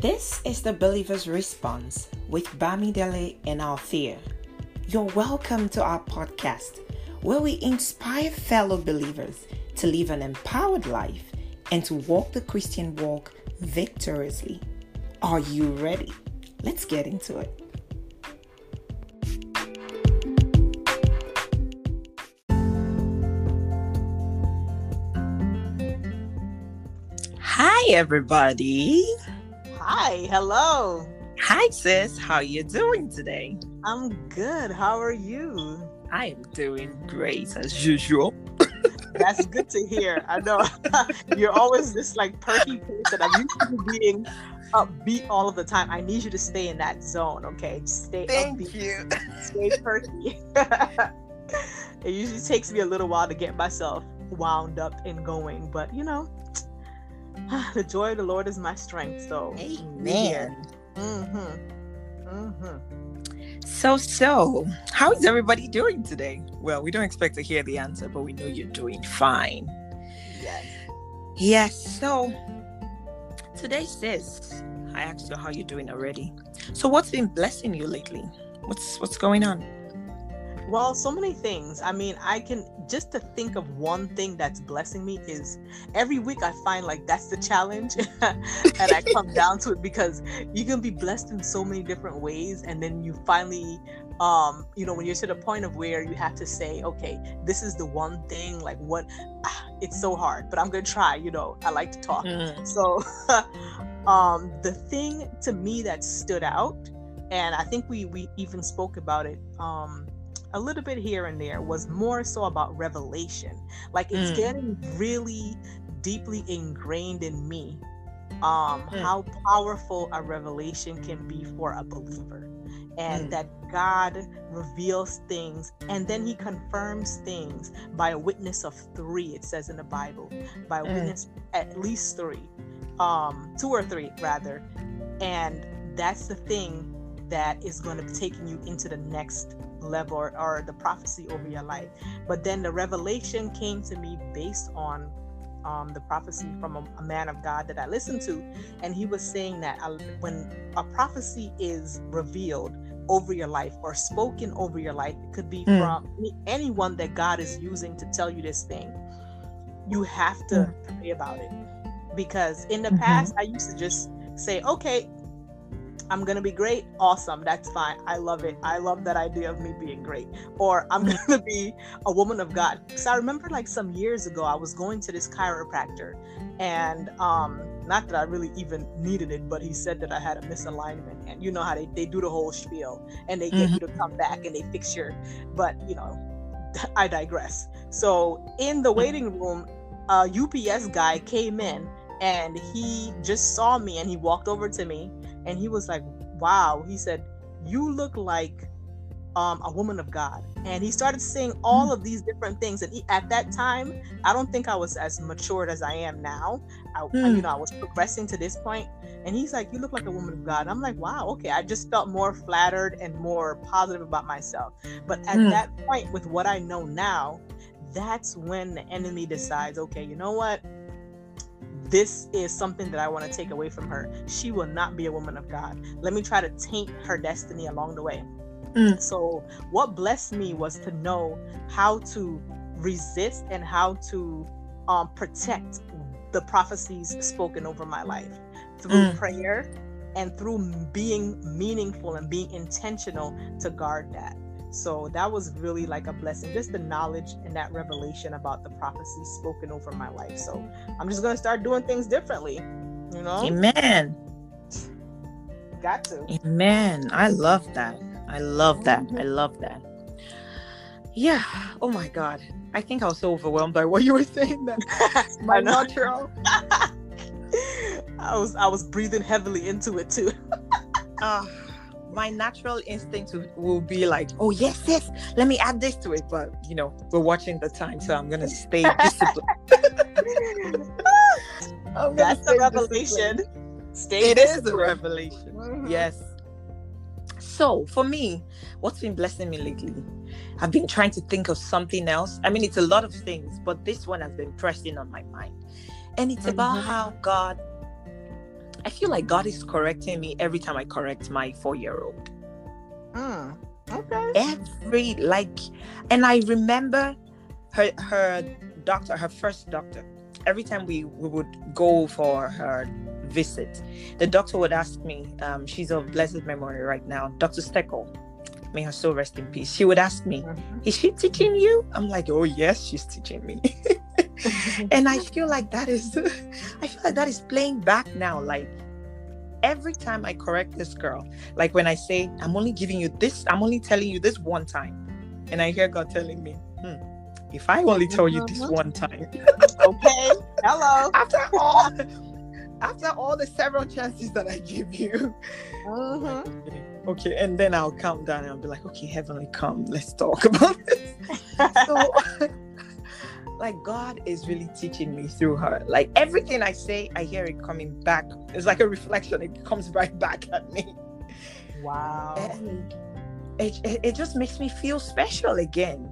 This is the Believer's Response with Bamidele and Althea. You're welcome to our podcast where we inspire fellow believers to live an empowered life and to walk the Christian walk victoriously. Are you ready? Let's get into it. Hi, everybody. Hi, hello. Hi, sis. How you doing today? I'm good. How are you? I am doing great as usual. That's good to hear. I know you're always this like perky person. I'm used to being upbeat all of the time. I need you to stay in that zone, okay? Just stay Thank upbeat. you. Stay perky. it usually takes me a little while to get myself wound up and going, but you know, the joy of the Lord is my strength. So Amen. Mm-hmm. Mm-hmm. So, so, how is everybody doing today? Well, we don't expect to hear the answer, but we know you're doing fine. Yes. Yes. So, today, sis, I asked you how you're doing already. So, what's been blessing you lately? What's what's going on? Well, so many things. I mean, I can just to think of one thing that's blessing me is every week I find like that's the challenge and I come down to it because you can be blessed in so many different ways and then you finally um you know when you're to the point of where you have to say okay this is the one thing like what ah, it's so hard but i'm gonna try you know i like to talk Mm. so um the thing to me that stood out and i think we we even spoke about it um a little bit here and there was more so about revelation like it's Mm. getting really deeply ingrained in me um Mm. how powerful a revelation can be for a believer and Mm. that god reveals things and then he confirms things by a witness of three it says in the bible by a Mm. witness at least three um two or three rather and that's the thing that is going to be taking you into the next level or, or the prophecy over your life. But then the revelation came to me based on um, the prophecy from a, a man of god that i listened to. And he was saying that uh, when a prophecy is revealed over your life or spoken over your life it could be Mm. from any- anyone that god is using to tell you this thing. You have to pray about it. Because in the Mhm. past i used to just say okay i'm gonna be great awesome that's fine. I love it. I love that idea of me being great. Or i'm gonna be a woman of god. So i remember like some years ago i was going to this chiropractor and um not that i really even needed it but he said that i had a misalignment and you know how they, they do the whole spiel and they get Mhm. you to come back and they fix your but you know i digress. So in the waiting room a ups guy came in and he just saw me and he walked over to me and he was like wow. He said you look like um, a woman of god. And he started saying all of these different things. And he, at that time i don't think i was as matured as i am now. I, Hmm. you know i was progressing to this point. And he's like you look like a woman of god. I'm like wow okay. I just felt more flattered and more positive about myself. But at Hmm. that point with what i know now that's when the enemy decides okay you know what this is something that I want to take away from her. She will not be a woman of God. Let me try to taint her destiny along the way. Mm. So, what blessed me was to know how to resist and how to um, protect the prophecies spoken over my life through Mm. prayer and through being meaningful and being intentional to guard that. So that was really like a blessing, just the knowledge and that revelation about the prophecy spoken over my life. So I'm just gonna start doing things differently. You know, Amen. got to. Amen. I love that. I love that. I love that. Yeah. Oh my God. I think I was so overwhelmed by what you were saying. That my natural. I was I was breathing heavily into it too. uh, my natural instinct will, be like, oh yes, yes, let me add this to it. But you know, we're watching the time, so I'm gonna stay disciplined. That's the revelation. disciplined. Stay It is a revelation. Mhm. Yes. So for me, what's been blessing me lately? I've been trying to think of something else. I mean, it's a lot of things, but this one has been pressing on my mind. And it's about Mhm. how God I feel like God is correcting me every time I correct my four year old. Mm, okay. Every like, and I remember her her doctor, her first doctor. Every time we, we would go for her visit, the doctor would ask me, um, she's of blessed memory right now, Dr. Steckel. May her soul rest in peace. She would ask me, Mhm. Is she teaching you? I'm like, Oh, yes, she's teaching me. and I feel like that is, I feel like that is playing back now. Like, every time I correct this girl, like when I say, I'm only giving you this, I'm only telling you this one time. And I hear God telling me, hmm, if I only tell you this one time, okay. Hello. after all, after all the several chances that I give you, Mhm. okay, and then I'll calm down and I'll be like, okay, heavenly, come, let's talk about this. So, like, God is really teaching me through her. Like, everything I say, I hear it coming back. It's like a reflection, it comes right back at me. Wow. and it, it, it just makes me feel special again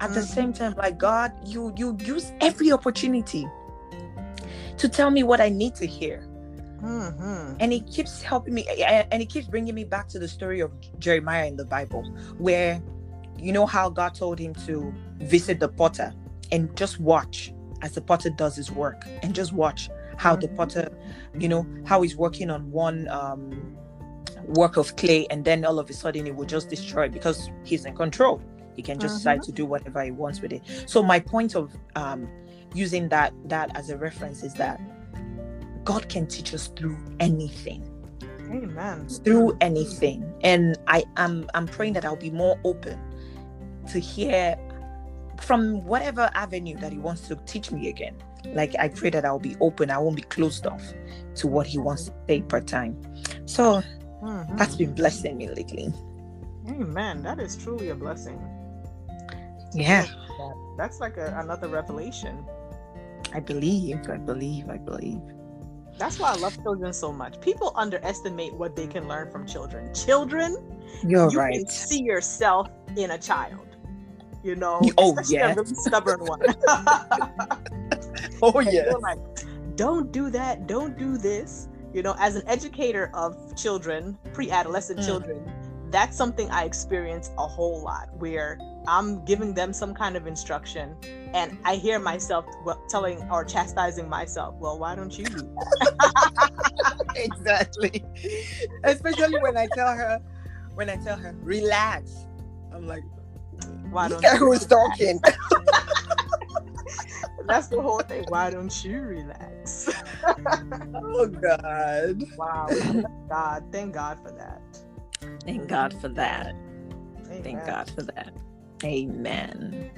at the Mhm. same time like god you you use every opportunity to tell me what i need to hear Mhm. and it keeps helping me and it keeps bringing me back to the story of jeremiah in the bible where you know how god told him to visit the potter and just watch as the potter does his work and just watch how the Mhm. potter you know how he's working on one um work of clay and then all of a sudden it will just destroy because he's in control. He can just decide to do whatever he wants with it. So my point of um using that that as a reference is that god can teach us through anything. Amen. through anything. And i am i'm praying that i'll be more open to hear from whatever avenue that he wants to teach me again like i pray that i'll be open i won't be closed off to what he wants to say per time so Mhm. that's been blessing me lately Amen. That is truly a blessing. yeah that's like a, another revelation. i believe i believe i believe That's why I love children so much. People underestimate what they can learn from children. Children, you're you can right see yourself in a child. You know, oh, especially yeah. a really stubborn one. oh And yeah like, don't do that, don't do this. You know, as an educator of children, pre-adolescent Mm. children, that's something I experience a whole lot where I'm giving them some kind of instruction and I hear myself telling or chastising myself, well, why don't you do that? exactly especially when i tell her when i tell her relax i'm like Why don't you who's talking That's the whole thing. Why don't you relax? oh god wow. God. Thank God for that. thank god for that thank Amen. god for that amen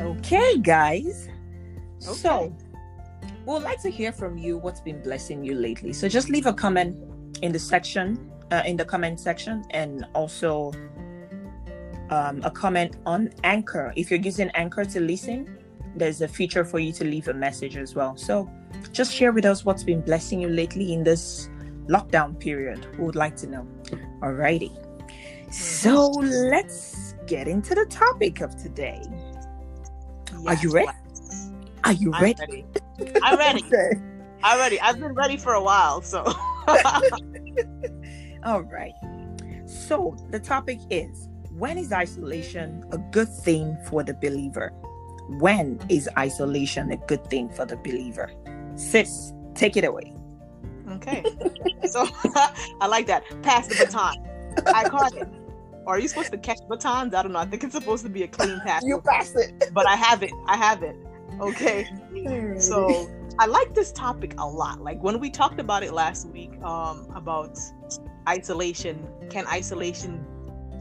okay guys so we would like to hear from you what's been blessing you lately so just leave a comment in the section uh, in the comment section and also um, a comment on anchor if you're using anchor to listen there's a feature for you to leave a message as well so just share with us what's been blessing you lately in this lockdown period we would like to know alrighty so let's get into the topic of today Are you ready? Are you ready ready. I'm ready. Okay. I'm ready. I've been ready for a while, so All right. So the topic is when is isolation a good thing for the believer? When is isolation a good thing for the believer? Sis, take it away. okay. So I like that. Pass the baton. I caught it. Or are you supposed to catch batons? I don't know. I think it's supposed to be a clean pass. You pass it. but I have it. I have it. Okay. So I like this topic a lot. Like when we talked about it last week, um, about isolation. Can isolation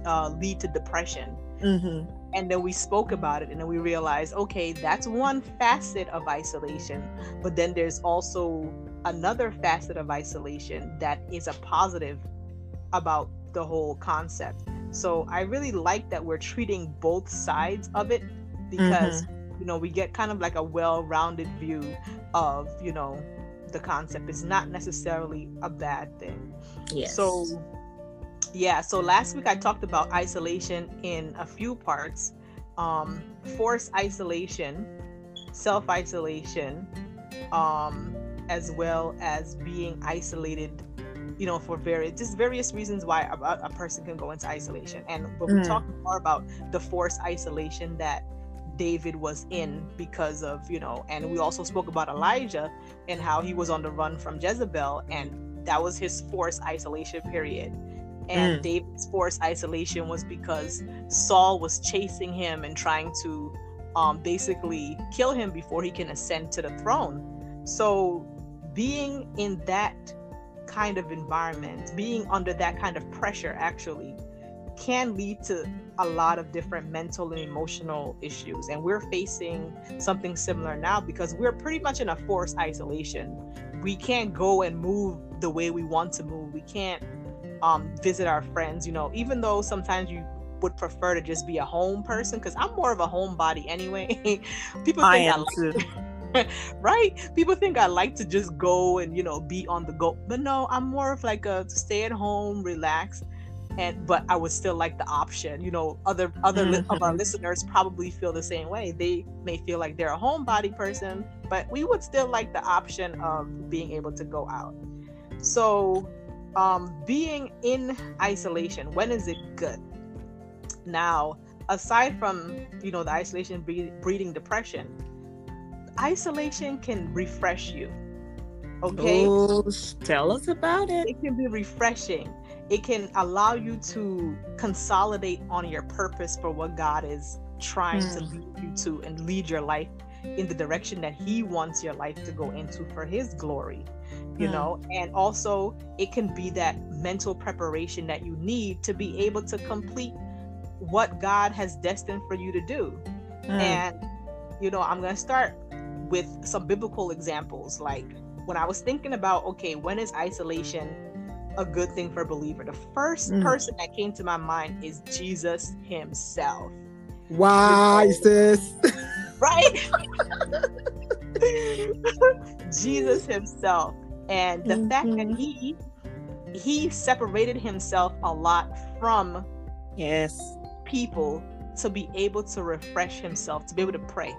uh, lead to depression? Mhm. And then we spoke about it, and then we realized, okay, that's one facet of isolation. But then there's also another facet of isolation that is a positive about the whole concept. So I really like that we're treating both sides of it because you know we get kind of like a well-rounded view of you know the concept it's not necessarily a bad thing yes. so yeah so last week i talked about isolation in a few parts um forced isolation self isolation, um, as well as being isolated you know, for various just various reasons why a, a person can go into isolation. And but we mm. talk more about the forced isolation that David was in because of, you know, and we also spoke about Elijah and how he was on the run from Jezebel, and that was his forced isolation period. And mm. David's forced isolation was because Saul was chasing him and trying to um, basically kill him before he can ascend to the throne. So, being in that kind of environment, being under that kind of pressure, actually, can lead to a lot of different mental and emotional issues. And we're facing something similar now because we're pretty much in a forced isolation. We can't go and move the way we want to move. We can't um, visit our friends, you know, even though sometimes you would prefer to just be a home person because I'm more of a homebody anyway. People think I, am I like too. right? People think I like to just go and you know be on the go, but no, I'm more of like a stay at home, relax and but i would still like the option you know other other li- of our mm-hmm. listeners probably feel the same way. They may feel like they're a homebody person but we would still like the option of being able to go out. So um, being in isolation when is it good? Now aside from you know the isolation breeding depression isolation can refresh you. Okay? Oh, tell us about it. It can be refreshing it can allow you to consolidate on your purpose for what God is trying mm. to lead you to and lead your life in the direction that He wants your life to go into for His glory, you mm. know. And also, it can be that mental preparation that you need to be able to complete what God has destined for you to do. Mm. And, you know, I'm going to start with some biblical examples. Like when I was thinking about, okay, when is isolation? A good thing for a believer. The first mm. person that came to my mind is Jesus himself. Why, sis? Right? Jesus himself. And the mm-hmm. fact that he he separated himself a lot from yes people to be able to refresh himself, to be able to pray,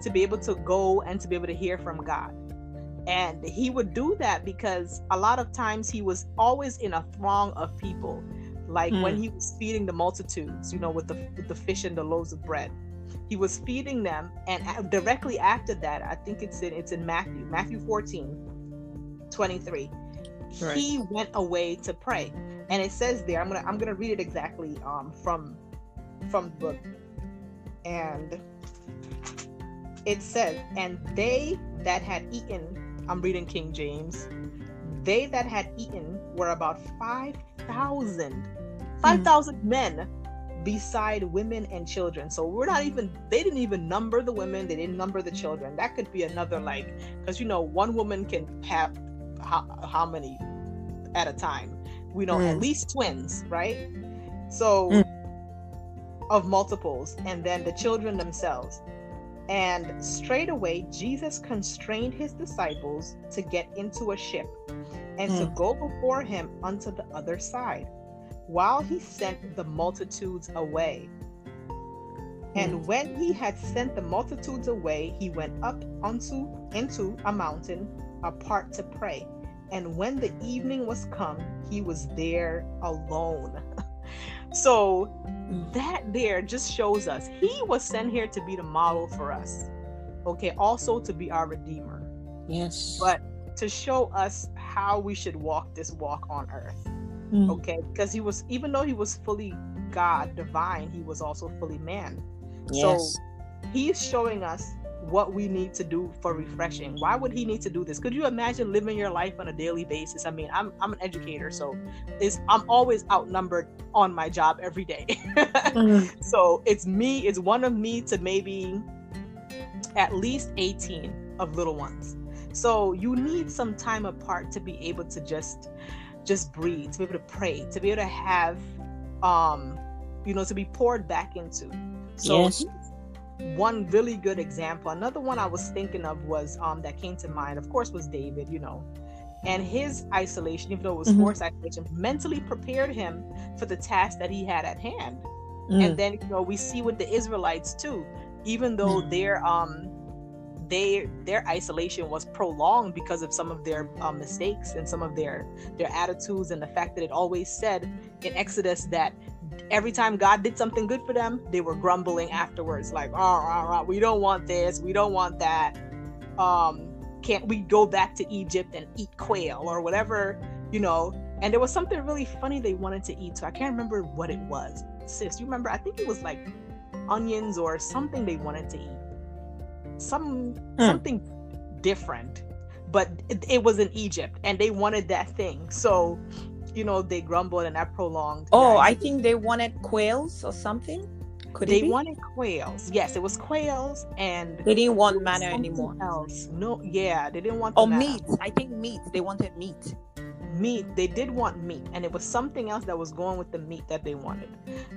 to be able to go and to be able to hear from God and he would do that because a lot of times he was always in a throng of people like mm. when hmm. he was feeding the multitudes you know with the with the fish and the loaves of bread he was feeding them and directly after that i think it's in it's in matthew matthew 14 23 right. he went away to pray and it says there i'm gonna i'm gonna read it exactly um from from the book and it says and they that had eaten I'm reading King James. They that had eaten were about 5,000. 5,000 mm. men beside women and children. So we're not even, they didn't even number the women, they didn't number the children. That could be another, like, because you know, one woman can have how, how many at a time? We know mm. at least twins, right? So mm. of multiples, and then the children themselves. And straight away, Jesus constrained his disciples to get into a ship and mm. to hmm. go before him unto the other side, while he sent the multitudes away. And hmm. when he had sent the multitudes away, he went up unto into a mountain apart to pray. And when the evening was come, he was there alone. So that there just shows us he was sent here to be the model for us. Okay, also to be our redeemer. Yes. But to show us how we should walk this walk on earth. Mm. Okay, because he was even though he was fully God, divine, he was also fully man. Yes. So he's showing us what we need to do for refreshing. Why would he need to do this? Could you imagine living your life on a daily basis? I mean, I'm I'm an educator, so it's I'm always outnumbered on my job every day. mm-hmm. So it's me, it's one of me to maybe at least 18 of little ones. So you need some time apart to be able to just just breathe, to be able to pray, to be able to have um you know to be poured back into. So yes one really good example. Another one I was thinking of was um that came to mind, of course, was David, you know. And his isolation, even though it was mm-hmm. forced isolation, mentally prepared him for the task that he had at hand. Mm. And then you know we see with the Israelites too, even though mm. they're um they their isolation was prolonged because of some of their um, mistakes and some of their their attitudes and the fact that it always said in Exodus that every time God did something good for them, they were grumbling afterwards, like, oh, oh, oh we don't want this, we don't want that. Um, can't we go back to Egypt and eat quail or whatever, you know? And there was something really funny they wanted to eat. So I can't remember what it was. Sis, you remember? I think it was like onions or something they wanted to eat. Some mm. something different. But it, it was in Egypt and they wanted that thing. So you know they grumbled and that prolonged. Oh, that. I think they wanted quails or something. Could they wanted quails? Yes, it was quails, and they didn't want manna anymore. Else, no, yeah, they didn't want. Oh, meat. I think meat. They wanted meat. Meat. They did want meat, and it was something else that was going with the meat that they wanted.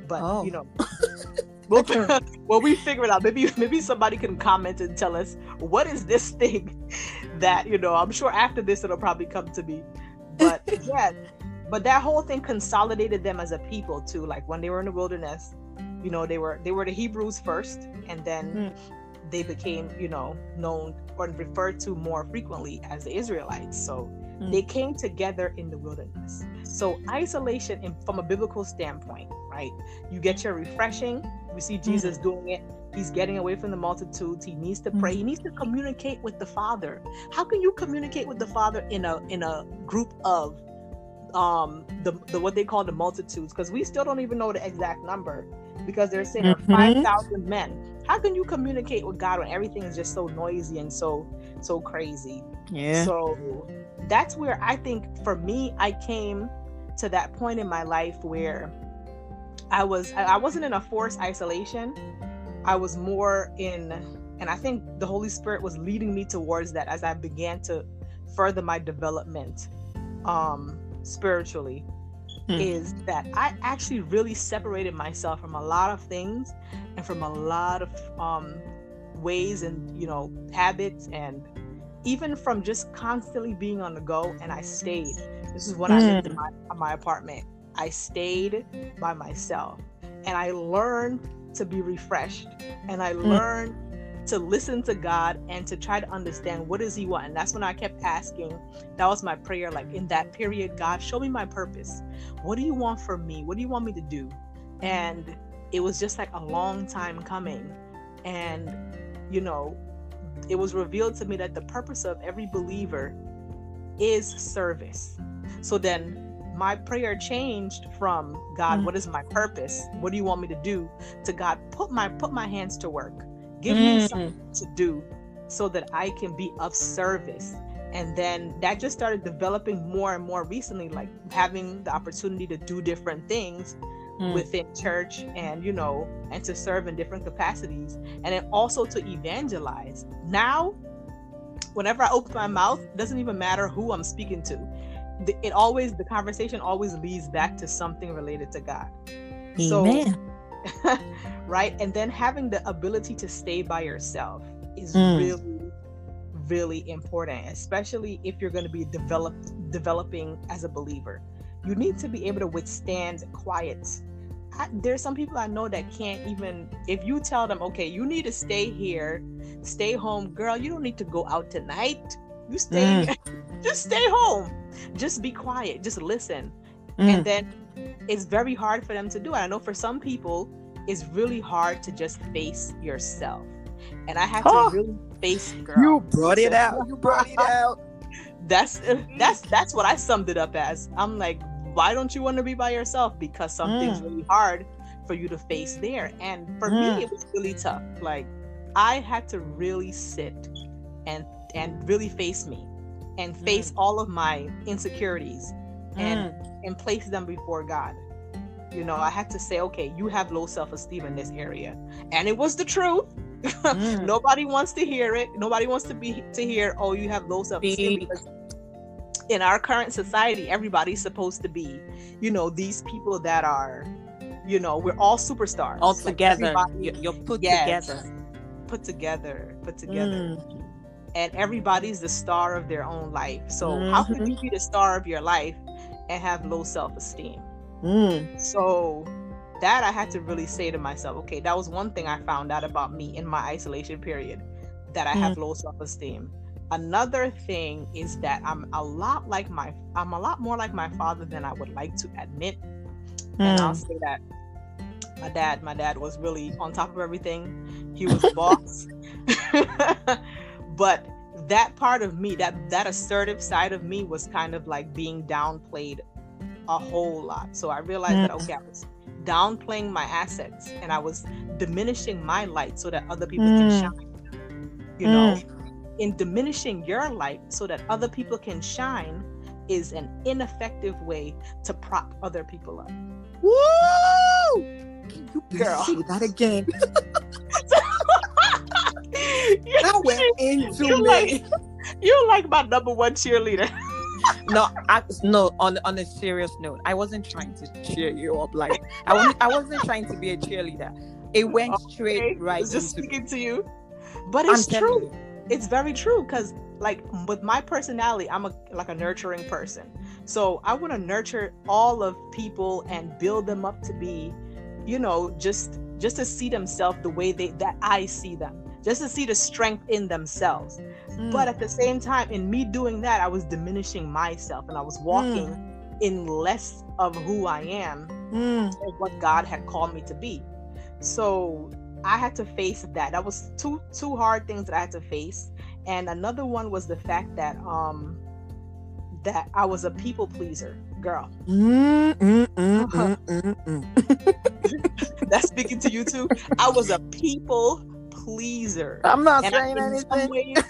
But oh. you know. We'll, well, we figure it out. Maybe maybe somebody can comment and tell us what is this thing that you know. I'm sure after this it'll probably come to me. But yeah, but that whole thing consolidated them as a people too like when they were in the wilderness you know they were they were the hebrews first and then mm. they became you know known or referred to more frequently as the israelites. So mm. they came together in the wilderness. So isolation in, from a biblical standpoint right? You get your refreshing. We see jesus mm. doing it. He's getting away from the multitudes. He needs to pray. He needs to communicate with the father. How can you communicate with the father in a in a group of um the, the what they call the multitudes because we still don't even know the exact number because they're saying mm-hmm. 5000 men. How can you communicate with god when everything is just so noisy and so so crazy? Yeah. So that's where i think for me i came to that point in my life where i was i wasn't in a forced isolation. I was more in and i think the holy spirit was leading me towards that as i began to further my development. Um spiritually hmm. is that I actually really separated myself from a lot of things and from a lot of um, ways and you know habits and even from just constantly being on the go and I stayed. This is when I lived in hmm. my, my apartment. I stayed by myself and I learned to be refreshed and I hmm. learned to listen to God and to try to understand what does he want. And that's when I kept asking. That was my prayer like in that period, God, show me my purpose. What do you want from me? What do you want me to do? And it was just like a long time coming. And you know, it was revealed to me that the purpose of every believer is service. So then my prayer changed from God, mm-hmm. what is my purpose? What do you want me to do? To God, put my put my hands to work Give mm. me something to do so that I can be of service. And then that just started developing more and more recently, like having the opportunity to do different things mm. within church and, you know, and to serve in different capacities. And then also to evangelize. Now, whenever I open my mouth, it doesn't even matter who I'm speaking to. It always, the conversation always leads back to something related to God. Amen. So, right? And then having the ability to stay by yourself is mm. really, really important, especially if you're going to be developed developing as a believer. You need to be able to withstand quiet. I, there's some people I know that can't even. If you tell them, okay, you need to stay here, stay home, girl. You don't need to go out tonight. You stay, mm. just stay home. Just be quiet. Just listen. Mm. And then it's very hard for them to do. I know for some people, it's really hard to just face yourself. And I had to really face girl. You brought it out. You brought it out. that's that's that's what I summed it up as. I'm like, why don't you want to be by yourself? Because something's mm. really hard for you to face there. And for mm. me, it was really tough. Like I had to really sit and and really face me and face mm. all of my insecurities and mm. And place them before God. You know i had to say okay you have low self-esteem in this area. And it was the truth. Mm. nobody wants to hear it. Nobody wants to be to hear oh you have low self-esteem because in our current society everybody's supposed to be you know these people that are you know we're all superstars. All together. like you're put yes, together. Put together. Put together. Mm. and everybody's the star of their own life. So mm-hmm. how can you be the star of your life and have low self-esteem Mm. So that I had to really say to myself, okay, that was one thing I found out about me in my isolation period. that I have mm. low self-esteem. Another thing is that I'm a lot like my I'm a lot more like my father than I would like to admit. Mm. And I'll mm. say that my dad, my dad was really on top of everything. He was a boss. but that part of me, that that assertive side of me was kind of like being downplayed a whole lot. So I realized mm. that okay, I was downplaying my assets and I was diminishing my light so that other people mm. can shine. You know, mm. in diminishing your light so that other people can shine is an ineffective way to prop other people up. Woo! You girl, say that again. I went into you're me. Like, you're like my number one cheerleader. no, I, no. On on a serious note, I wasn't trying to cheer you up. Like I wasn't. I wasn't trying to be a cheerleader. It went okay. straight right. Just speaking to you, but it's true. It's very true because like with my personality, I'm a like a nurturing person. So I want to nurture all of people and build them up to be, you know, just just to see themselves the way they that I see them just to see the strength in themselves. Mm. But at the same time, in me doing that, I was diminishing myself and I was walking mm. in less of who I am mm. and what God had called me to be. So I had to face that. That was two two hard things that I had to face. And another one was the fact that um that I was a people pleaser girl. Mm, mm, mm, That's speaking to you too. I was a people pleaser. I'm not and saying anything. Ways,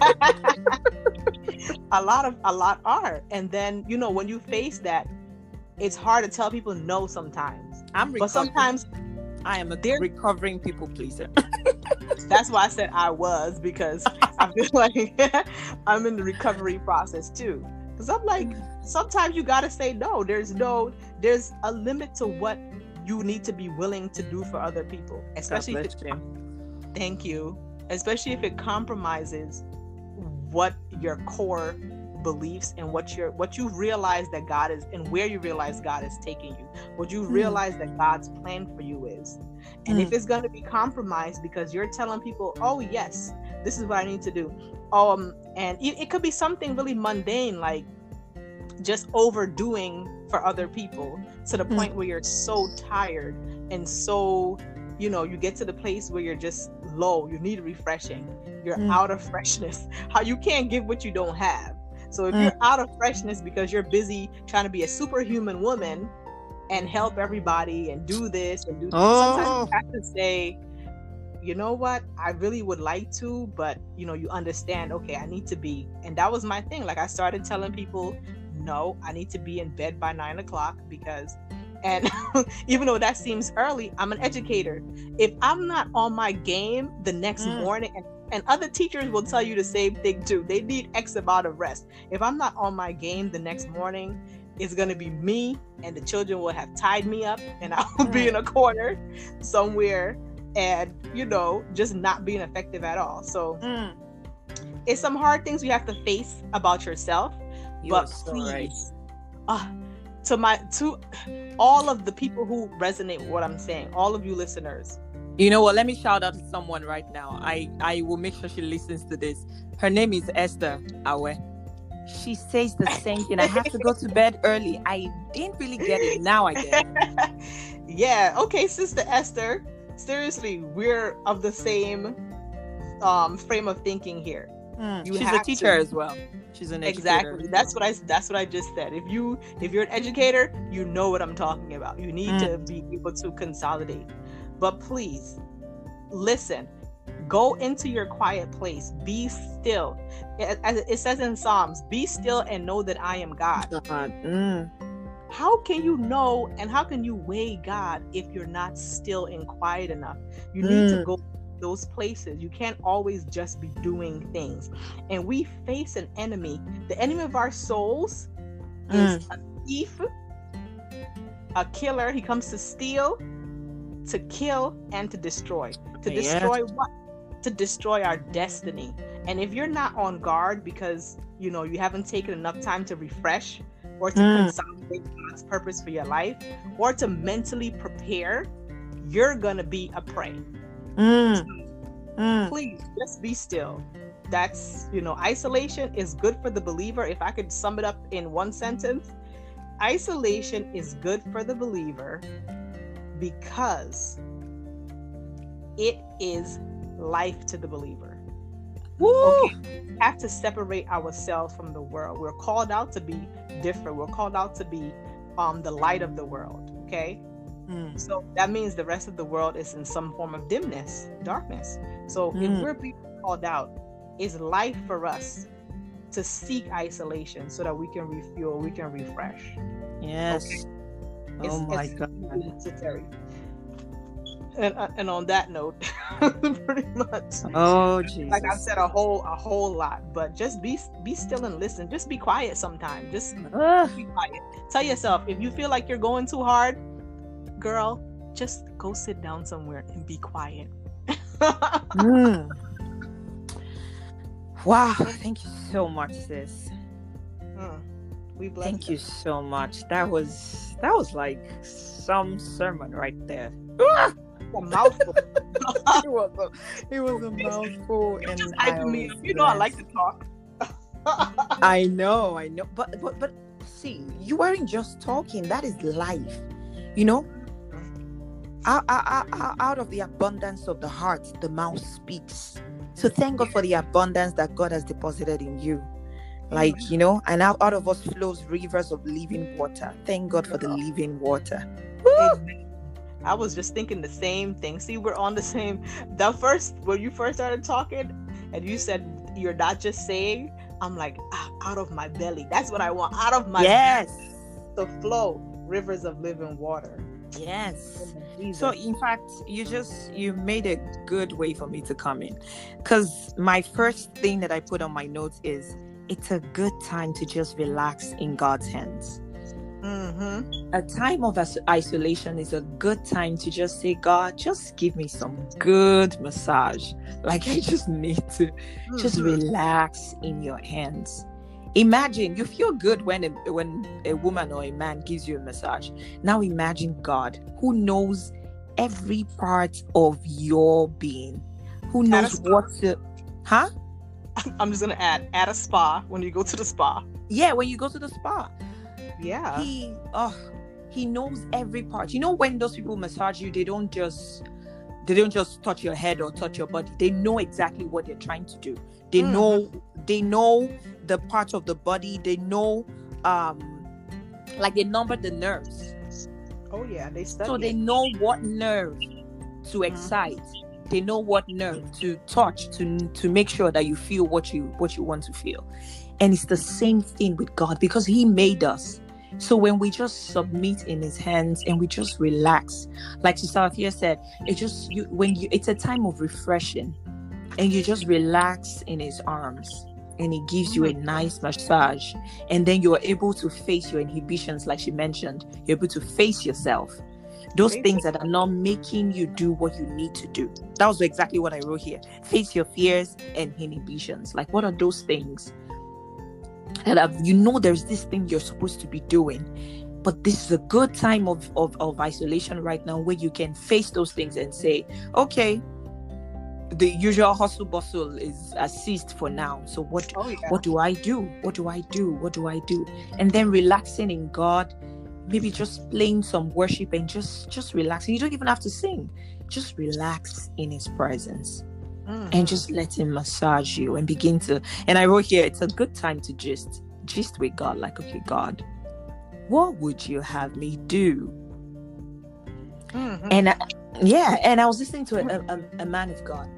a lot of a lot are, and then you know when you face that, it's hard to tell people no sometimes. I'm but sometimes I am a recovering people pleaser. That's why I said I was because I feel like I'm in the recovery process too. Because I'm like, mm-hmm. sometimes you gotta say no. There's no, there's a limit to what you need to be willing to do for other people, especially if, Thank you. Especially if it compromises what your core beliefs and what your what you realize that God is and where you realize God is taking you. What you hmm. realize that God's plan for you is. And mm. if hmm. it's going to be compromised because you're telling people, "Oh yes, this is what I need to do." Um and it, it could be something really mundane like just overdoing for other people to the mm. point where you're so tired and so you know you get to the place where you're just low you need refreshing you're mm. out of freshness how you can't give what you don't have so if mm. you're out of freshness because you're busy trying to be a superhuman woman and help everybody and do this and do this, oh. sometimes you have to say you know what i really would like to but you know you understand okay i need to be and that was my thing like i started telling people no i need to be in bed by nine o'clock because and even though that seems early, I'm an educator. If I'm not on my game the next mm. morning, and, and other teachers will tell you the same thing too, they need X amount of rest. If I'm not on my game the next morning, it's going to be me, and the children will have tied me up, and I will mm. be in a corner somewhere, and you know, just not being effective at all. So, mm. it's some hard things you have to face about yourself. You but please, right. uh, to my to all of the people who resonate with what I'm saying, all of you listeners. You know what? Let me shout out to someone right now. I I will make sure she listens to this. Her name is Esther Awe. She says the same thing. I have to go to bed early. I didn't really get it. Now I get it. yeah. Okay, Sister Esther. Seriously, we're of the same um, frame of thinking here. Mm, she's a teacher to. as well. She's an educator. Exactly. That's what I that's what I just said. If you if you're an educator, you know what I'm talking about. You need mm. to be able to consolidate. But please listen. Go into your quiet place. Be still. As it says in Psalms, be still and know that I am God. God. Mm. How can you know and how can you weigh God if you're not still and quiet enough? You need mm. to go those places. You can't always just be doing things. And we face an enemy. The enemy of our souls mm. is a thief, a killer. He comes to steal, to kill, and to destroy. To yeah. destroy what? To destroy our destiny. And if you're not on guard because you know you haven't taken enough time to refresh or to mm. consolidate God's purpose for your life or to mentally prepare, you're gonna be a prey. Mm. mm. please just be still that's you know isolation is good for the believer if i could sum it up in one sentence isolation is good for the believer because it is life to the believer Woo! Okay. We have to separate ourselves from the world. We're called out to be different. We're called out to be um, the light of the world. Okay. Mm. So that means the rest of the world is in some form of dimness, darkness. So mm. if we're being called out, it's life for us to seek isolation so that we can refuel, we can refresh. Yes. Okay? Oh it's, my it's God. Necessary and uh, and on that note, pretty much. Oh, Jesus. Like I said, a whole a whole lot, but just be be still and listen. Just be quiet sometimes. Just be quiet. Tell yourself if you feel like you're going too hard, girl, just go sit down somewhere and be quiet. mm. Wow, thank you so much, sis. Mm. We bless Thank you so much. That was that was like some sermon right there. Ah! a mouthful. it was a, it was a mouthful. and just hyping me. You know, I like to talk. I know, I know, but but but see, you weren't just talking. That is life, you know. Out, out, out, of the abundance of the heart, the mouth speaks. So thank God for the abundance that God has deposited in you. Like, you know, and out, out of us flows rivers of living water. Thank God for the living water. I was just thinking the same thing. See, we're on the same. The first when you first started talking, and you said you're not just saying. I'm like out of my belly. That's what I want. Out of my yes, the flow rivers of living water. Yes. So in fact, you just you made a good way for me to come in, because my first thing that I put on my notes is it's a good time to just relax in God's hands. Mm-hmm. A time of isolation is a good time to just say, God, just give me some good massage. Like, I just need to mm-hmm. just relax in your hands. Imagine you feel good when a, when a woman or a man gives you a massage. Now imagine God who knows every part of your being, who knows what to, huh? I'm just gonna add at a spa when you go to the spa. Yeah, when you go to the spa yeah he oh he knows every part you know when those people massage you they don't just they don't just touch your head or touch your body. They know exactly what they're trying to do. They mm. know they know the parts of the body. They know um like they number the nerves. Oh yeah they study so they know what nerve to mm. excite. They know what nerve to touch to to make sure that you feel what you what you want to feel. And it's the same thing with god because he made us so when we just submit in his hands and we just relax, like Sister Althea said, it just you when you it's a time of refreshing and you just relax in his arms and he gives you a mm-hmm. nice massage and then you're able to face your inhibitions like she mentioned. You're able to face yourself. Those things that are not making you do what you need to do. That was exactly what i wrote here. Face your fears and inhibitions. Like what are those things and you know there's this thing you're supposed to be doing but this is a good time of, of, of isolation right now where you can face those things and say okay the usual hustle bustle is ceased for now. So what oh, yeah. what do i do? What do i do? What do i do? And then relaxing in god maybe just playing some worship and just just relaxing you don't even have to sing. Just relax in his presence mm-hmm. and just let him massage you and begin to and i wrote here it's a good time to just just with god like okay god what would you have me do mm-hmm. and I, yeah and i was listening to a, a, a man of god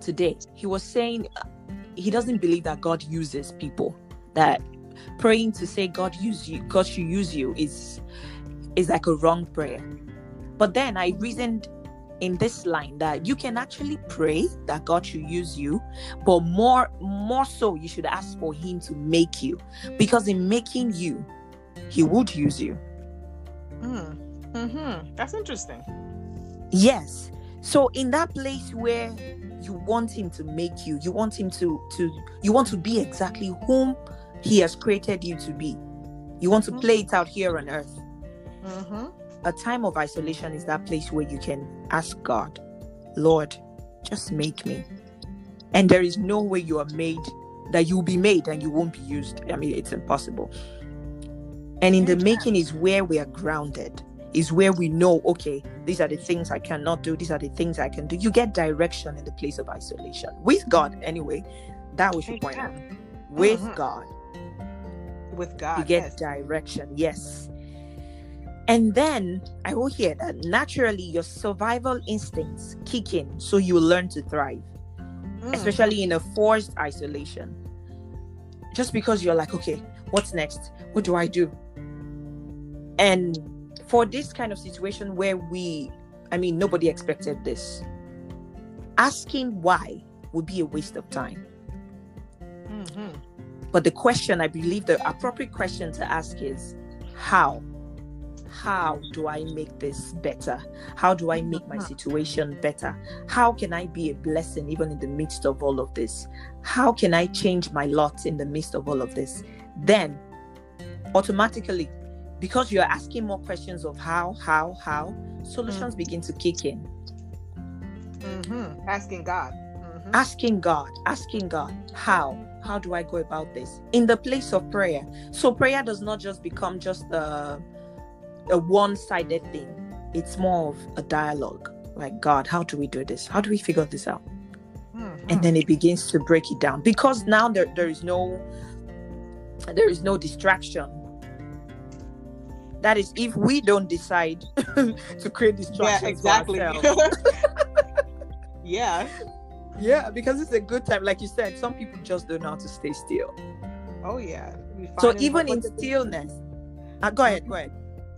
today he was saying uh, he doesn't believe that god uses people that praying to say god use you god should use you is is like a wrong prayer but then i reasoned in this line that you can actually pray that God should use you, but more more so you should ask for him to make you because in making you he would use you. Mm. Mm-hmm. That's interesting. Yes. So in that place where you want him to make you, you want him to to you want to be exactly whom he has created you to be. You want to mm-hmm. play it out here on earth. Mm-hmm a time of isolation is that place where you can ask God, Lord, just make me. And there is no way you are made that you'll be made and you won't be used. I mean, it's impossible. And in the making is where we are grounded, is where we know, okay, these are the things I cannot do, these are the things I can do. You get direction in the place of isolation. With God, anyway, that we should point. With mm-hmm. God. With God. You get yes. direction, yes. And then I will hear that naturally your survival instincts kick in so you learn to thrive, mm. especially in a forced isolation. Just because you're like, okay, what's next? What do I do? And for this kind of situation where we, I mean, nobody expected this, asking why would be a waste of time. Mm-hmm. But the question, I believe the appropriate question to ask is how? How do I make this better? How do I make my situation better? How can I be a blessing even in the midst of all of this? How can I change my lot in the midst of all of this? Then, automatically, because you're asking more questions of how, how, how, solutions mm. begin to kick in. Mm-hmm. Asking God. Mm-hmm. Asking God, asking God, how? How do I go about this? In the place of prayer. So prayer does not just become just a, a one-sided thing. It's more of a dialogue. Like, God, how do we do this? How do we figure this out? Mm-hmm. And then it begins to break it down. Because now there, there is no there is no distraction that is if we don't decide to create distractions yeah, exactly yeah yeah because it's a good time like you said some people just don't know how to stay still oh yeah so even in stillness uh, go ahead go ahead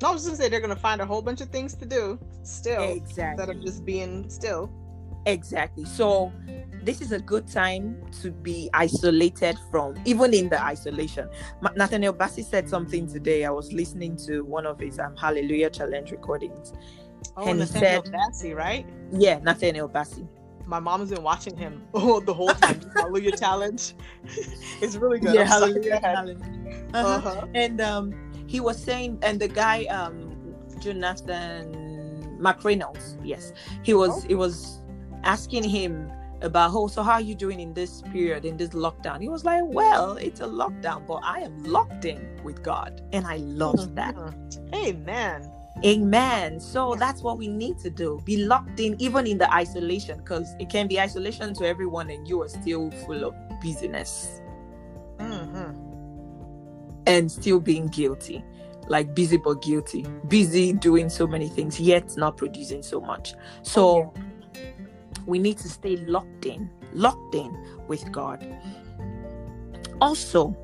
I was gonna say they're gonna find a whole bunch of things to do still exactly. instead of just being still. Exactly. So this is a good time to be isolated from even in the isolation nathaniel Bassey said something today i was listening to one of his um, hallelujah challenge recordings oh and nathaniel said, bassey right yeah nathaniel Bassey. my mom's been watching him oh, the whole time hallelujah challenge it's really good yeah hallelujah challenge uh-huh. Uh-huh. and um he was saying and the guy um jonathan mcreynolds yes he was oh. he was asking him about oh so how are you doing in this period in this lockdown he was like well it's a lockdown but i am locked in with god and i love mm-hmm. that amen amen so that's what we need to do be locked in even in the isolation because it can be isolation to everyone and you are still full of busyness. And still being guilty like busy but guilty busy doing so many things yet not producing so much so we need to stay locked in, locked in with God. Also,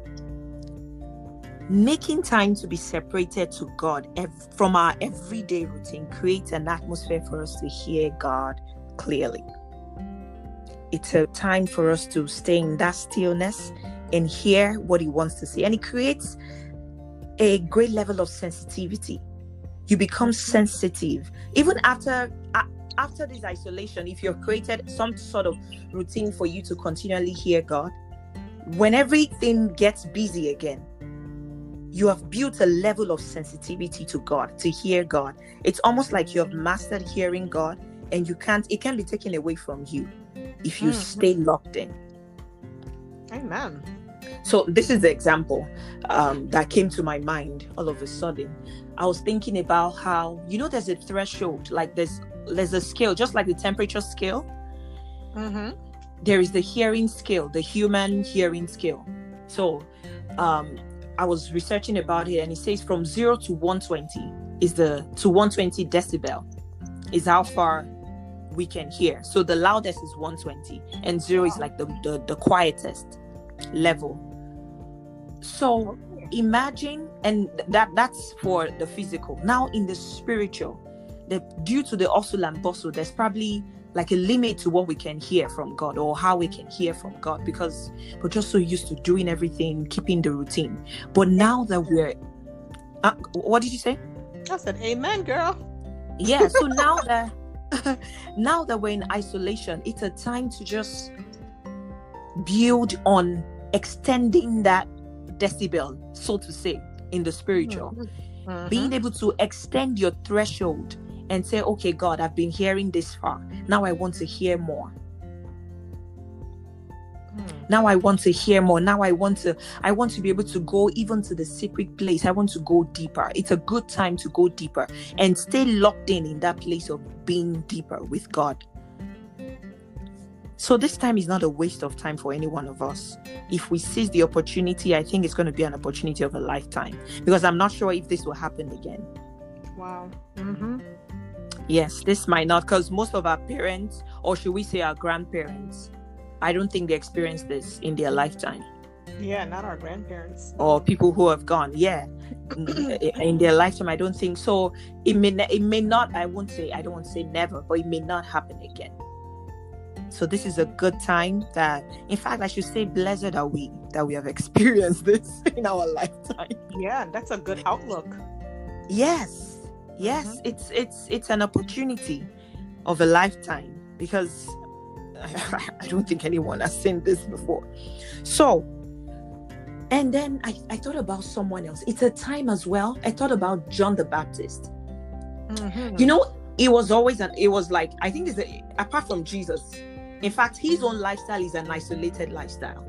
making time to be separated to God from our everyday routine creates an atmosphere for us to hear God clearly. It's a time for us to stay in that stillness and hear what He wants to say. And it creates a great level of sensitivity. You become sensitive. Even after after this isolation, if you've created some sort of routine for you to continually hear God, when everything gets busy again, you have built a level of sensitivity to God, to hear God. It's almost like you have mastered hearing God, and you can't, it can be taken away from you if you mm-hmm. stay locked in. Amen. So, this is the example um, that came to my mind all of a sudden. I was thinking about how, you know, there's a threshold, like there's there's a scale, just like the temperature scale. Mm-hmm. There is the hearing scale, the human hearing scale. So, um, I was researching about it, and it says from zero to 120 is the to 120 decibel is how far we can hear. So the loudest is 120, and zero is like the the, the quietest level. So imagine, and that that's for the physical. Now in the spiritual, the, due to the hustle and bustle, there's probably like a limit to what we can hear from God or how we can hear from God because we're just so used to doing everything, keeping the routine. But now that we're, uh, what did you say? I said, Amen, girl. Yeah. So now that now that we're in isolation, it's a time to just build on extending that decibel, so to say, in the spiritual. Mm-hmm. Being able to extend your threshold and say, okay, God, I've been hearing this far. Now I want to hear more. now i want to hear more now i want to i want to be able to go even to the secret place i want to go deeper it's a good time to go deeper and stay locked in in that place of being deeper with god so this time is not a waste of time for any one of us if we seize the opportunity i think it's going to be an opportunity of a lifetime because i'm not sure if this will happen again wow mm-hmm. yes this might not because most of our parents or should we say our grandparents I don't think they experienced this in their lifetime. Yeah, not our grandparents. Or people who have gone. Yeah. in their lifetime, I don't think so. It may it may not, I won't say I don't want to say never, but it may not happen again. So this is a good time that in fact I should say blessed are we that we have experienced this in our lifetime. Yeah, that's a good outlook. Yes. Yes, mm-hmm. it's it's it's an opportunity of a lifetime because I don't think anyone has seen this before. So, and then I, I thought about someone else. It's a time as well. I thought about John the Baptist. Mm-hmm. You know, it was always an, it was like, I think it's a, apart from Jesus, in fact, his own lifestyle is an isolated lifestyle.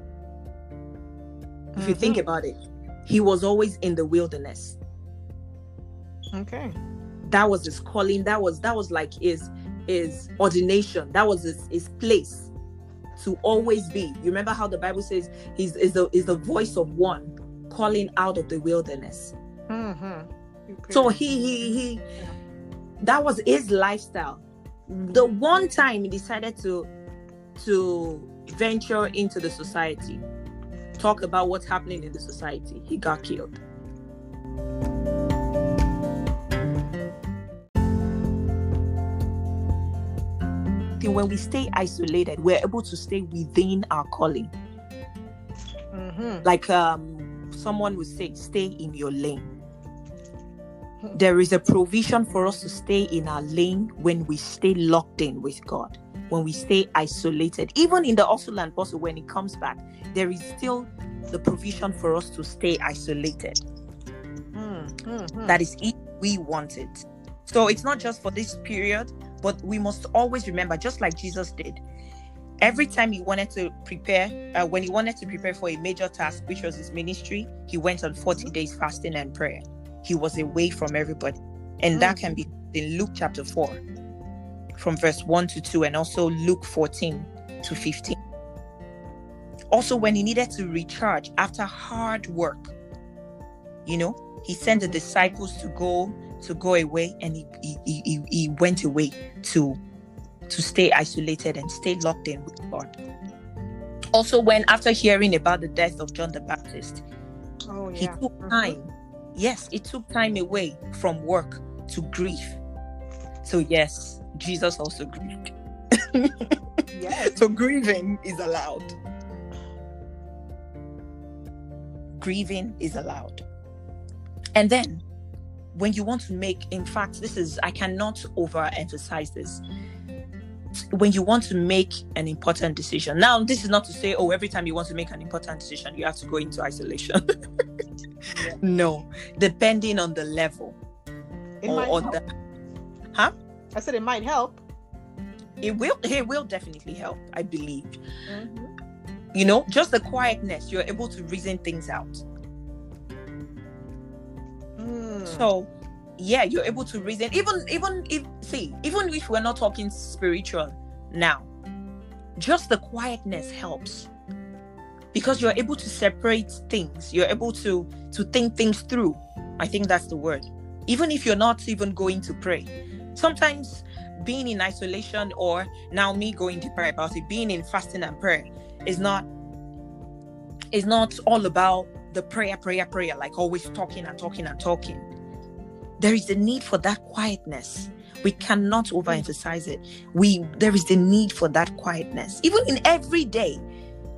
If mm-hmm. you think mm-hmm. about it, he was always in the wilderness. Okay. That was his calling. That was, that was like his, his ordination. That was his, his place to always be. You remember how the Bible says he's is the is the voice of one calling out of the wilderness. Mm-hmm. So he he he that was his lifestyle. The one time he decided to to venture into the society, talk about what's happening in the society, he got killed. when we stay isolated, we're able to stay within our calling. Mm-hmm. Like um, someone would say, stay in your lane. There is a provision for us to stay in our lane when we stay locked in with God, when we stay isolated. Even in the hustle and bustle, when it comes back, there is still the provision for us to stay isolated. Mm-hmm. That is if we want it. So it's not just for this period, but we must always remember, just like Jesus did, every time he wanted to prepare, uh, when he wanted to prepare for a major task, which was his ministry, he went on 40 days fasting and prayer. He was away from everybody. And mm. that can be in Luke chapter 4, from verse 1 to 2, and also Luke 14 to 15. Also, when he needed to recharge after hard work, you know, he sent the disciples to go to go away and he, he, he, he went away to to stay isolated and stay locked in with God. Also, when after hearing about the death of John the Baptist, oh, yeah. he took mm-hmm. time. Yes, it took time away from work to grief. So yes, Jesus also grieved. yes. So grieving is allowed. Grieving is allowed. And then when you want to make, in fact, this is, I cannot overemphasize this. When you want to make an important decision. Now, this is not to say, oh, every time you want to make an important decision, you have to go into isolation. yeah. No, depending on the level. It or, or the, huh? I said it might help. It will. It will definitely help. I believe. Mm-hmm. You know, just the quietness. You're able to reason things out. So yeah, you're able to reason. Even even if see, even if we're not talking spiritual now, just the quietness helps. Because you're able to separate things, you're able to to think things through. I think that's the word. Even if you're not even going to pray. Sometimes being in isolation or now me going deeper about it, being in fasting and prayer is not is not all about the prayer, prayer, prayer, like always talking and talking and talking. There is a need for that quietness. We cannot overemphasize it. We there is the need for that quietness. Even in every day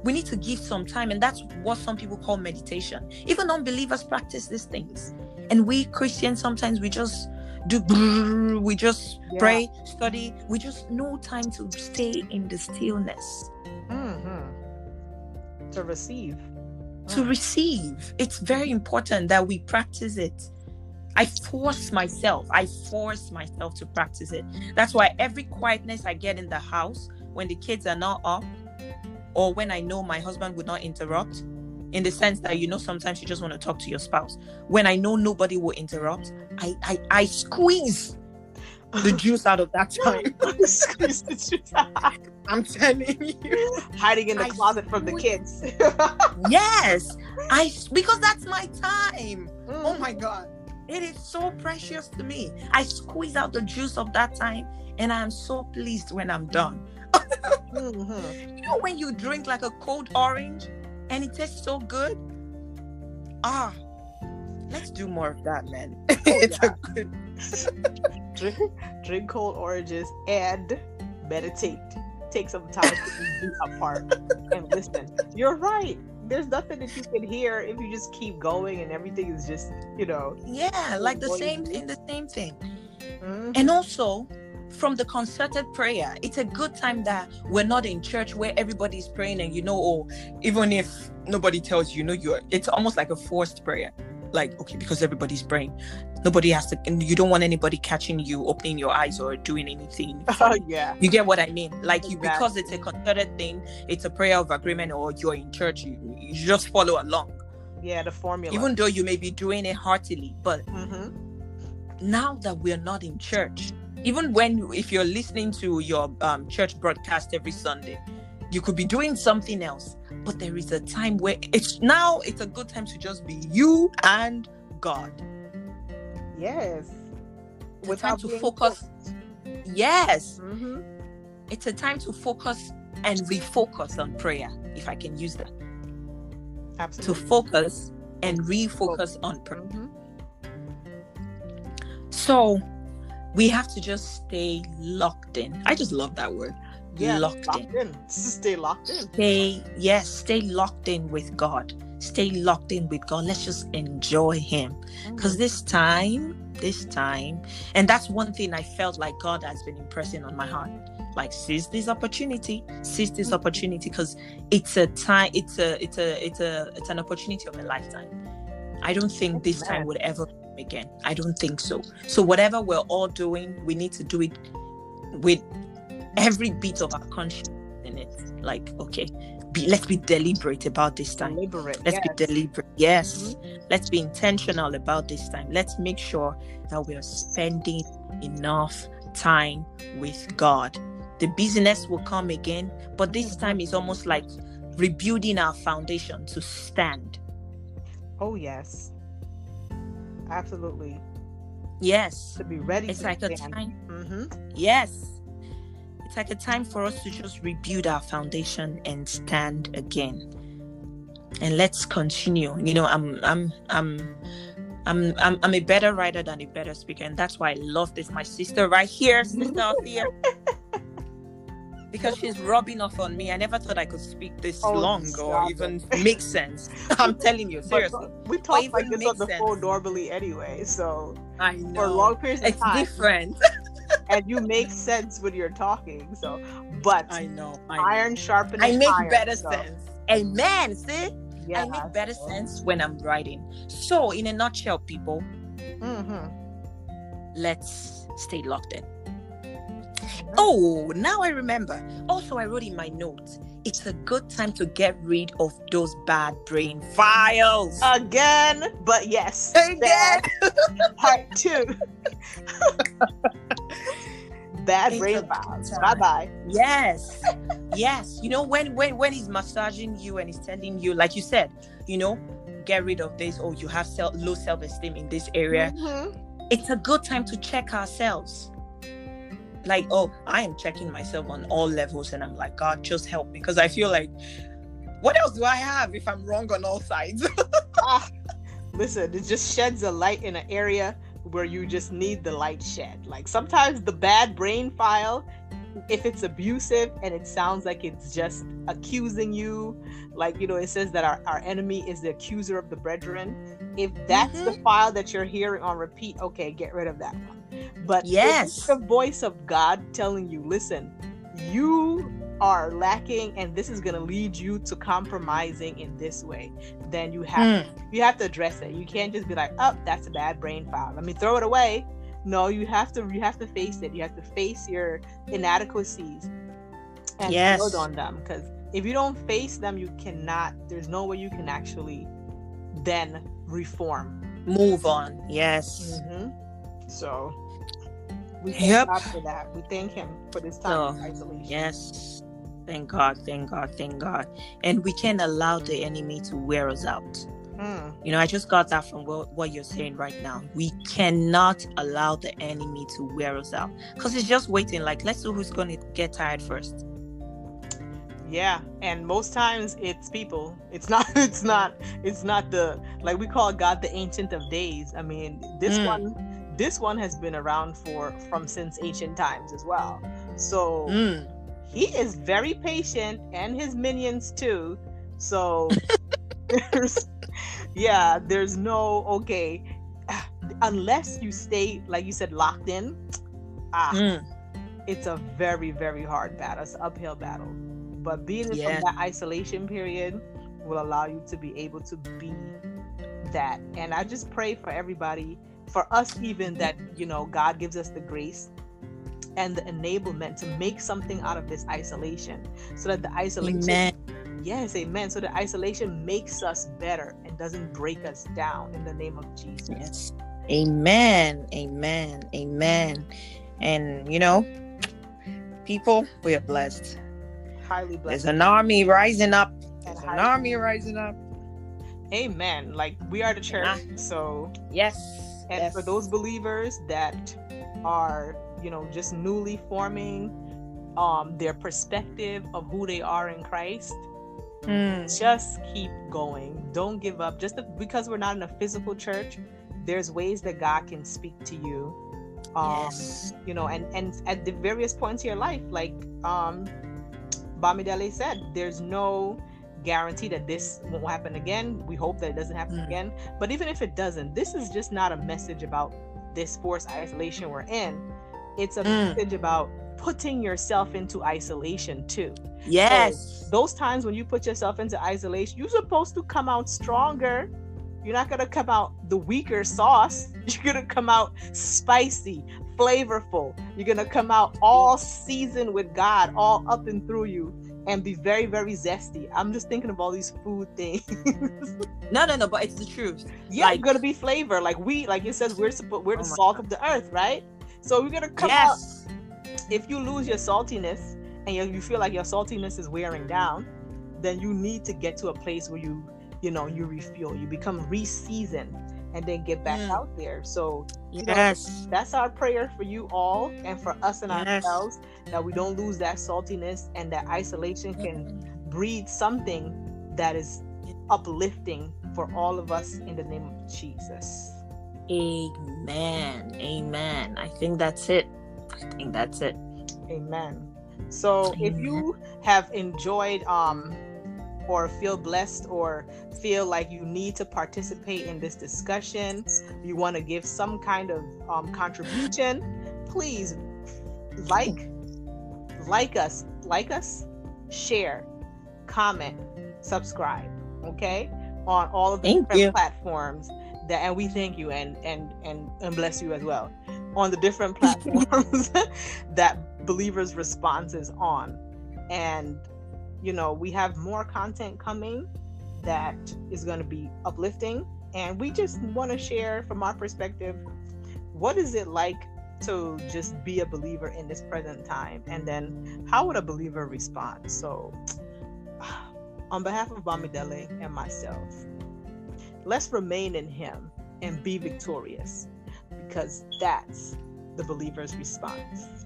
we need to give some time and that's what some people call meditation. Even unbelievers practice these things. And we christians sometimes we just do we just yeah. pray study. We just no time to stay in the stillness. Mm-hmm. to receive. To receive. It's very important that we practice it. I force myself, I force myself to practice it. That's why every quietness I get in the house when the kids are not up, or when I know my husband would not interrupt, in the sense that you know sometimes you just want to talk to your spouse. When I know nobody will interrupt, I I, I squeeze the juice out of that time. Squeeze the juice out. I'm telling you. Hiding in the I closet from the kids. Yes, I because that's my time. Oh Mm. my god, it is so precious to me. I squeeze out the juice of that time, and I'm so pleased when I'm done. Mhm. You know when you drink like a cold orange, and it tastes so good. Ah, let's do more of that, man. it's a good. drink, drink cold oranges and meditate. Take some time to be apart and listen. You're right. There's nothing that you can hear if you just keep going and everything is just, you know. Yeah, like the same thing, the same thing. mhm. And also, from the concerted prayer, it's a good time that we're not in church where everybody's praying and you know, oh, even if nobody tells you, you know, you're it's almost like a forced prayer. Like, okay, because everybody's praying. Nobody has to and you don't want anybody catching you, opening your eyes or doing anything. Oh yeah. You get what I mean? Like you Exactly. because it's a concerted thing, it's a prayer of agreement, or you're in church, you, you just follow along. Yeah, the formula. Even though you may be doing it heartily, but Mhm. now that we're not in church even when if you're listening to your um, church broadcast every sunday you could be doing something else but there is a time where it's now it's a good time to just be you and god Yes. it's a time to focus forced. yes Mhm. it's a time to focus and refocus on prayer if i can use that Absolutely. to focus and refocus on prayer Mhm. so we have to just stay locked in. I just love that word. Yeah, locked in locked in. Stay locked in. stay yes stay locked in with god. Stay locked in with god. Let's just enjoy him. Mm. Because this time this time and that's one thing i felt like god has been impressing on my heart. Like seize this opportunity. Seize this mm. opportunity because it's a time it's a it's a it's a it's an opportunity of a lifetime. I don't think this time would ever again i don't think so so whatever we're all doing we need to do it with every bit of our conscience in it like okay be let's be deliberate about this time Deliberate. let's yes. be deliberate yes let's be intentional about this time let's make sure that we are spending enough time with god the business will come again but this Mhm. time is almost like rebuilding our foundation to stand Oh yes. Absolutely. yes To be ready. it's like a stand. time Mhm. yes it's like a time for us to just rebuild our foundation and stand again and let's continue you know i'm i'm i'm I'm, I'm I'm a better writer than a better speaker, and that's why I love this. My sister right here, Sister Althea, because she's rubbing off on me. I never thought I could speak this Oh, long or even make sense. I'm telling you, seriously. but we talk even like this on the sense. phone normally anyway, so I for know long periods of it's time, different. and you make sense when you're talking. So, but I know. I, know. iron sharpening I make iron, better so, sense. Amen. See. I make better sense when I'm writing. So, in a nutshell, people, hmm let's stay locked in. Oh, now I remember. Also, I wrote in my notes. It's a good time to get rid of those bad brain files. Again, but yes. Again. Part two. Bad It's brain files. Bye bye. yes, yes. You know when when when he's massaging you and he's telling you, like you said, you know, get rid of this. Oh, you have self, low self esteem in this area. Mm-hmm. it's a good time to check ourselves. Like, oh, I am checking myself on all levels, and I'm like, God, just help me. Because I feel like, what else do I have if I'm wrong on all sides? Ah, listen, it just sheds a light in an area where you just need the light shed. Like sometimes the bad brain file, if it's abusive and it sounds like it's just accusing you, like you know, it says that our, our enemy is the accuser of the brethren. If that's the file that you're hearing on repeat, okay, get rid of that one. But Yes. the voice of God telling you, listen, you are lacking and this is going to lead you to compromising in this way then you have Hmm. you have to address it you can't just be like oh that's a bad brain file let me throw it away no you have to you have to face it you have to face your inadequacies and Yes. build on them because if you don't face them, you cannot. There's no way you can actually then reform. Move on. Yes. Mm-hmm. So we thank Yep. God for that. We thank Him for this time of isolation. Yes. Thank God. Thank God. Thank God. And we can't allow the enemy to wear us out. Mm, You know, I just got that from what, what you're saying right now. We cannot allow the enemy to wear us out because it's just waiting. Like, let's see who's going to get tired first. yeah, and most times it's people. It's not. It's not. It's not the like we call God the Ancient of Days. I mean, this Mm. one, this one has been around for from since ancient times as well. So Mm. he is very patient, and his minions too. So there's, yeah, there's no okay, unless you stay like you said locked in. Ah, Mm. it's a very very hard battle it's an uphill battle but being Yeah. from that isolation period will allow you to be able to be that and i just pray for everybody for us even that you know god gives us the grace and the enablement to make something out of this isolation so that the isolation Amen. yes amen so the isolation makes us better and doesn't break us down in the name of jesus Yes. Amen. Amen. Amen. And, you know, people, we are blessed. highly blessed. There's an army rising up. There's an army rising up. amen like we are the church so Yes. And yes. for those believers that are, you know, just newly forming um their perspective of who they are in Christ, Mm. just keep going. Don't give up. Just because we're not in a physical church, there's ways that God can speak to you. Um, yes. you know, and and at the various points in your life, like um Bamidele said, there's no guarantee that this won't happen again. We hope that it doesn't happen Mm. again. But even if it doesn't, this is just not a message about this forced isolation we're in. It's a Mm. message about putting yourself into isolation too. Yes. Those times when you put yourself into isolation, you're supposed to come out stronger. You're not gonna come out the weaker sauce. You're gonna come out spicy, flavorful. You're gonna come out all seasoned with God, all up and through you, and be very, very zesty. I'm just thinking of all these food things. No, no, no, but it's the truth. yeah, Like- gonna be flavor. Like we, like it says, we're supposed we're oh the Oh salt of the earth, right? So we're gonna come out. If you lose your saltiness and you, you feel like your saltiness is wearing mm-hmm. down, then you need to get to a place where you, you know, you refuel. You become re-seasoned, and then get back Mm. out there. So know, Yes. that's our prayer for you all and for us and Yes. ourselves that we don't lose that saltiness and that isolation can breed something that is uplifting for all of us in the name of Jesus. Amen. Amen. I think that's it. I think that's it. Amen. So if you have enjoyed um or feel blessed or feel like you need to participate in this discussion, you want to give some kind of um, contribution, please like like us, like us, share, comment, subscribe, okay? On all of the Thank different you. platforms that and we thank you and and and and bless you as well on the different platforms that believers responses on and you know we have more content coming that is going to be uplifting. And we just want to share from our perspective what is it like to just be a believer in this present time? And then how would a believer respond? So on behalf of Bamidele and myself let's remain in him and be victorious because that's the believer's response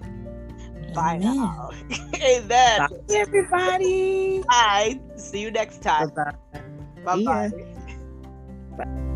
bye Amen. now amen Bye, everybody. bye see you next time Bye-bye. bye See ya. bye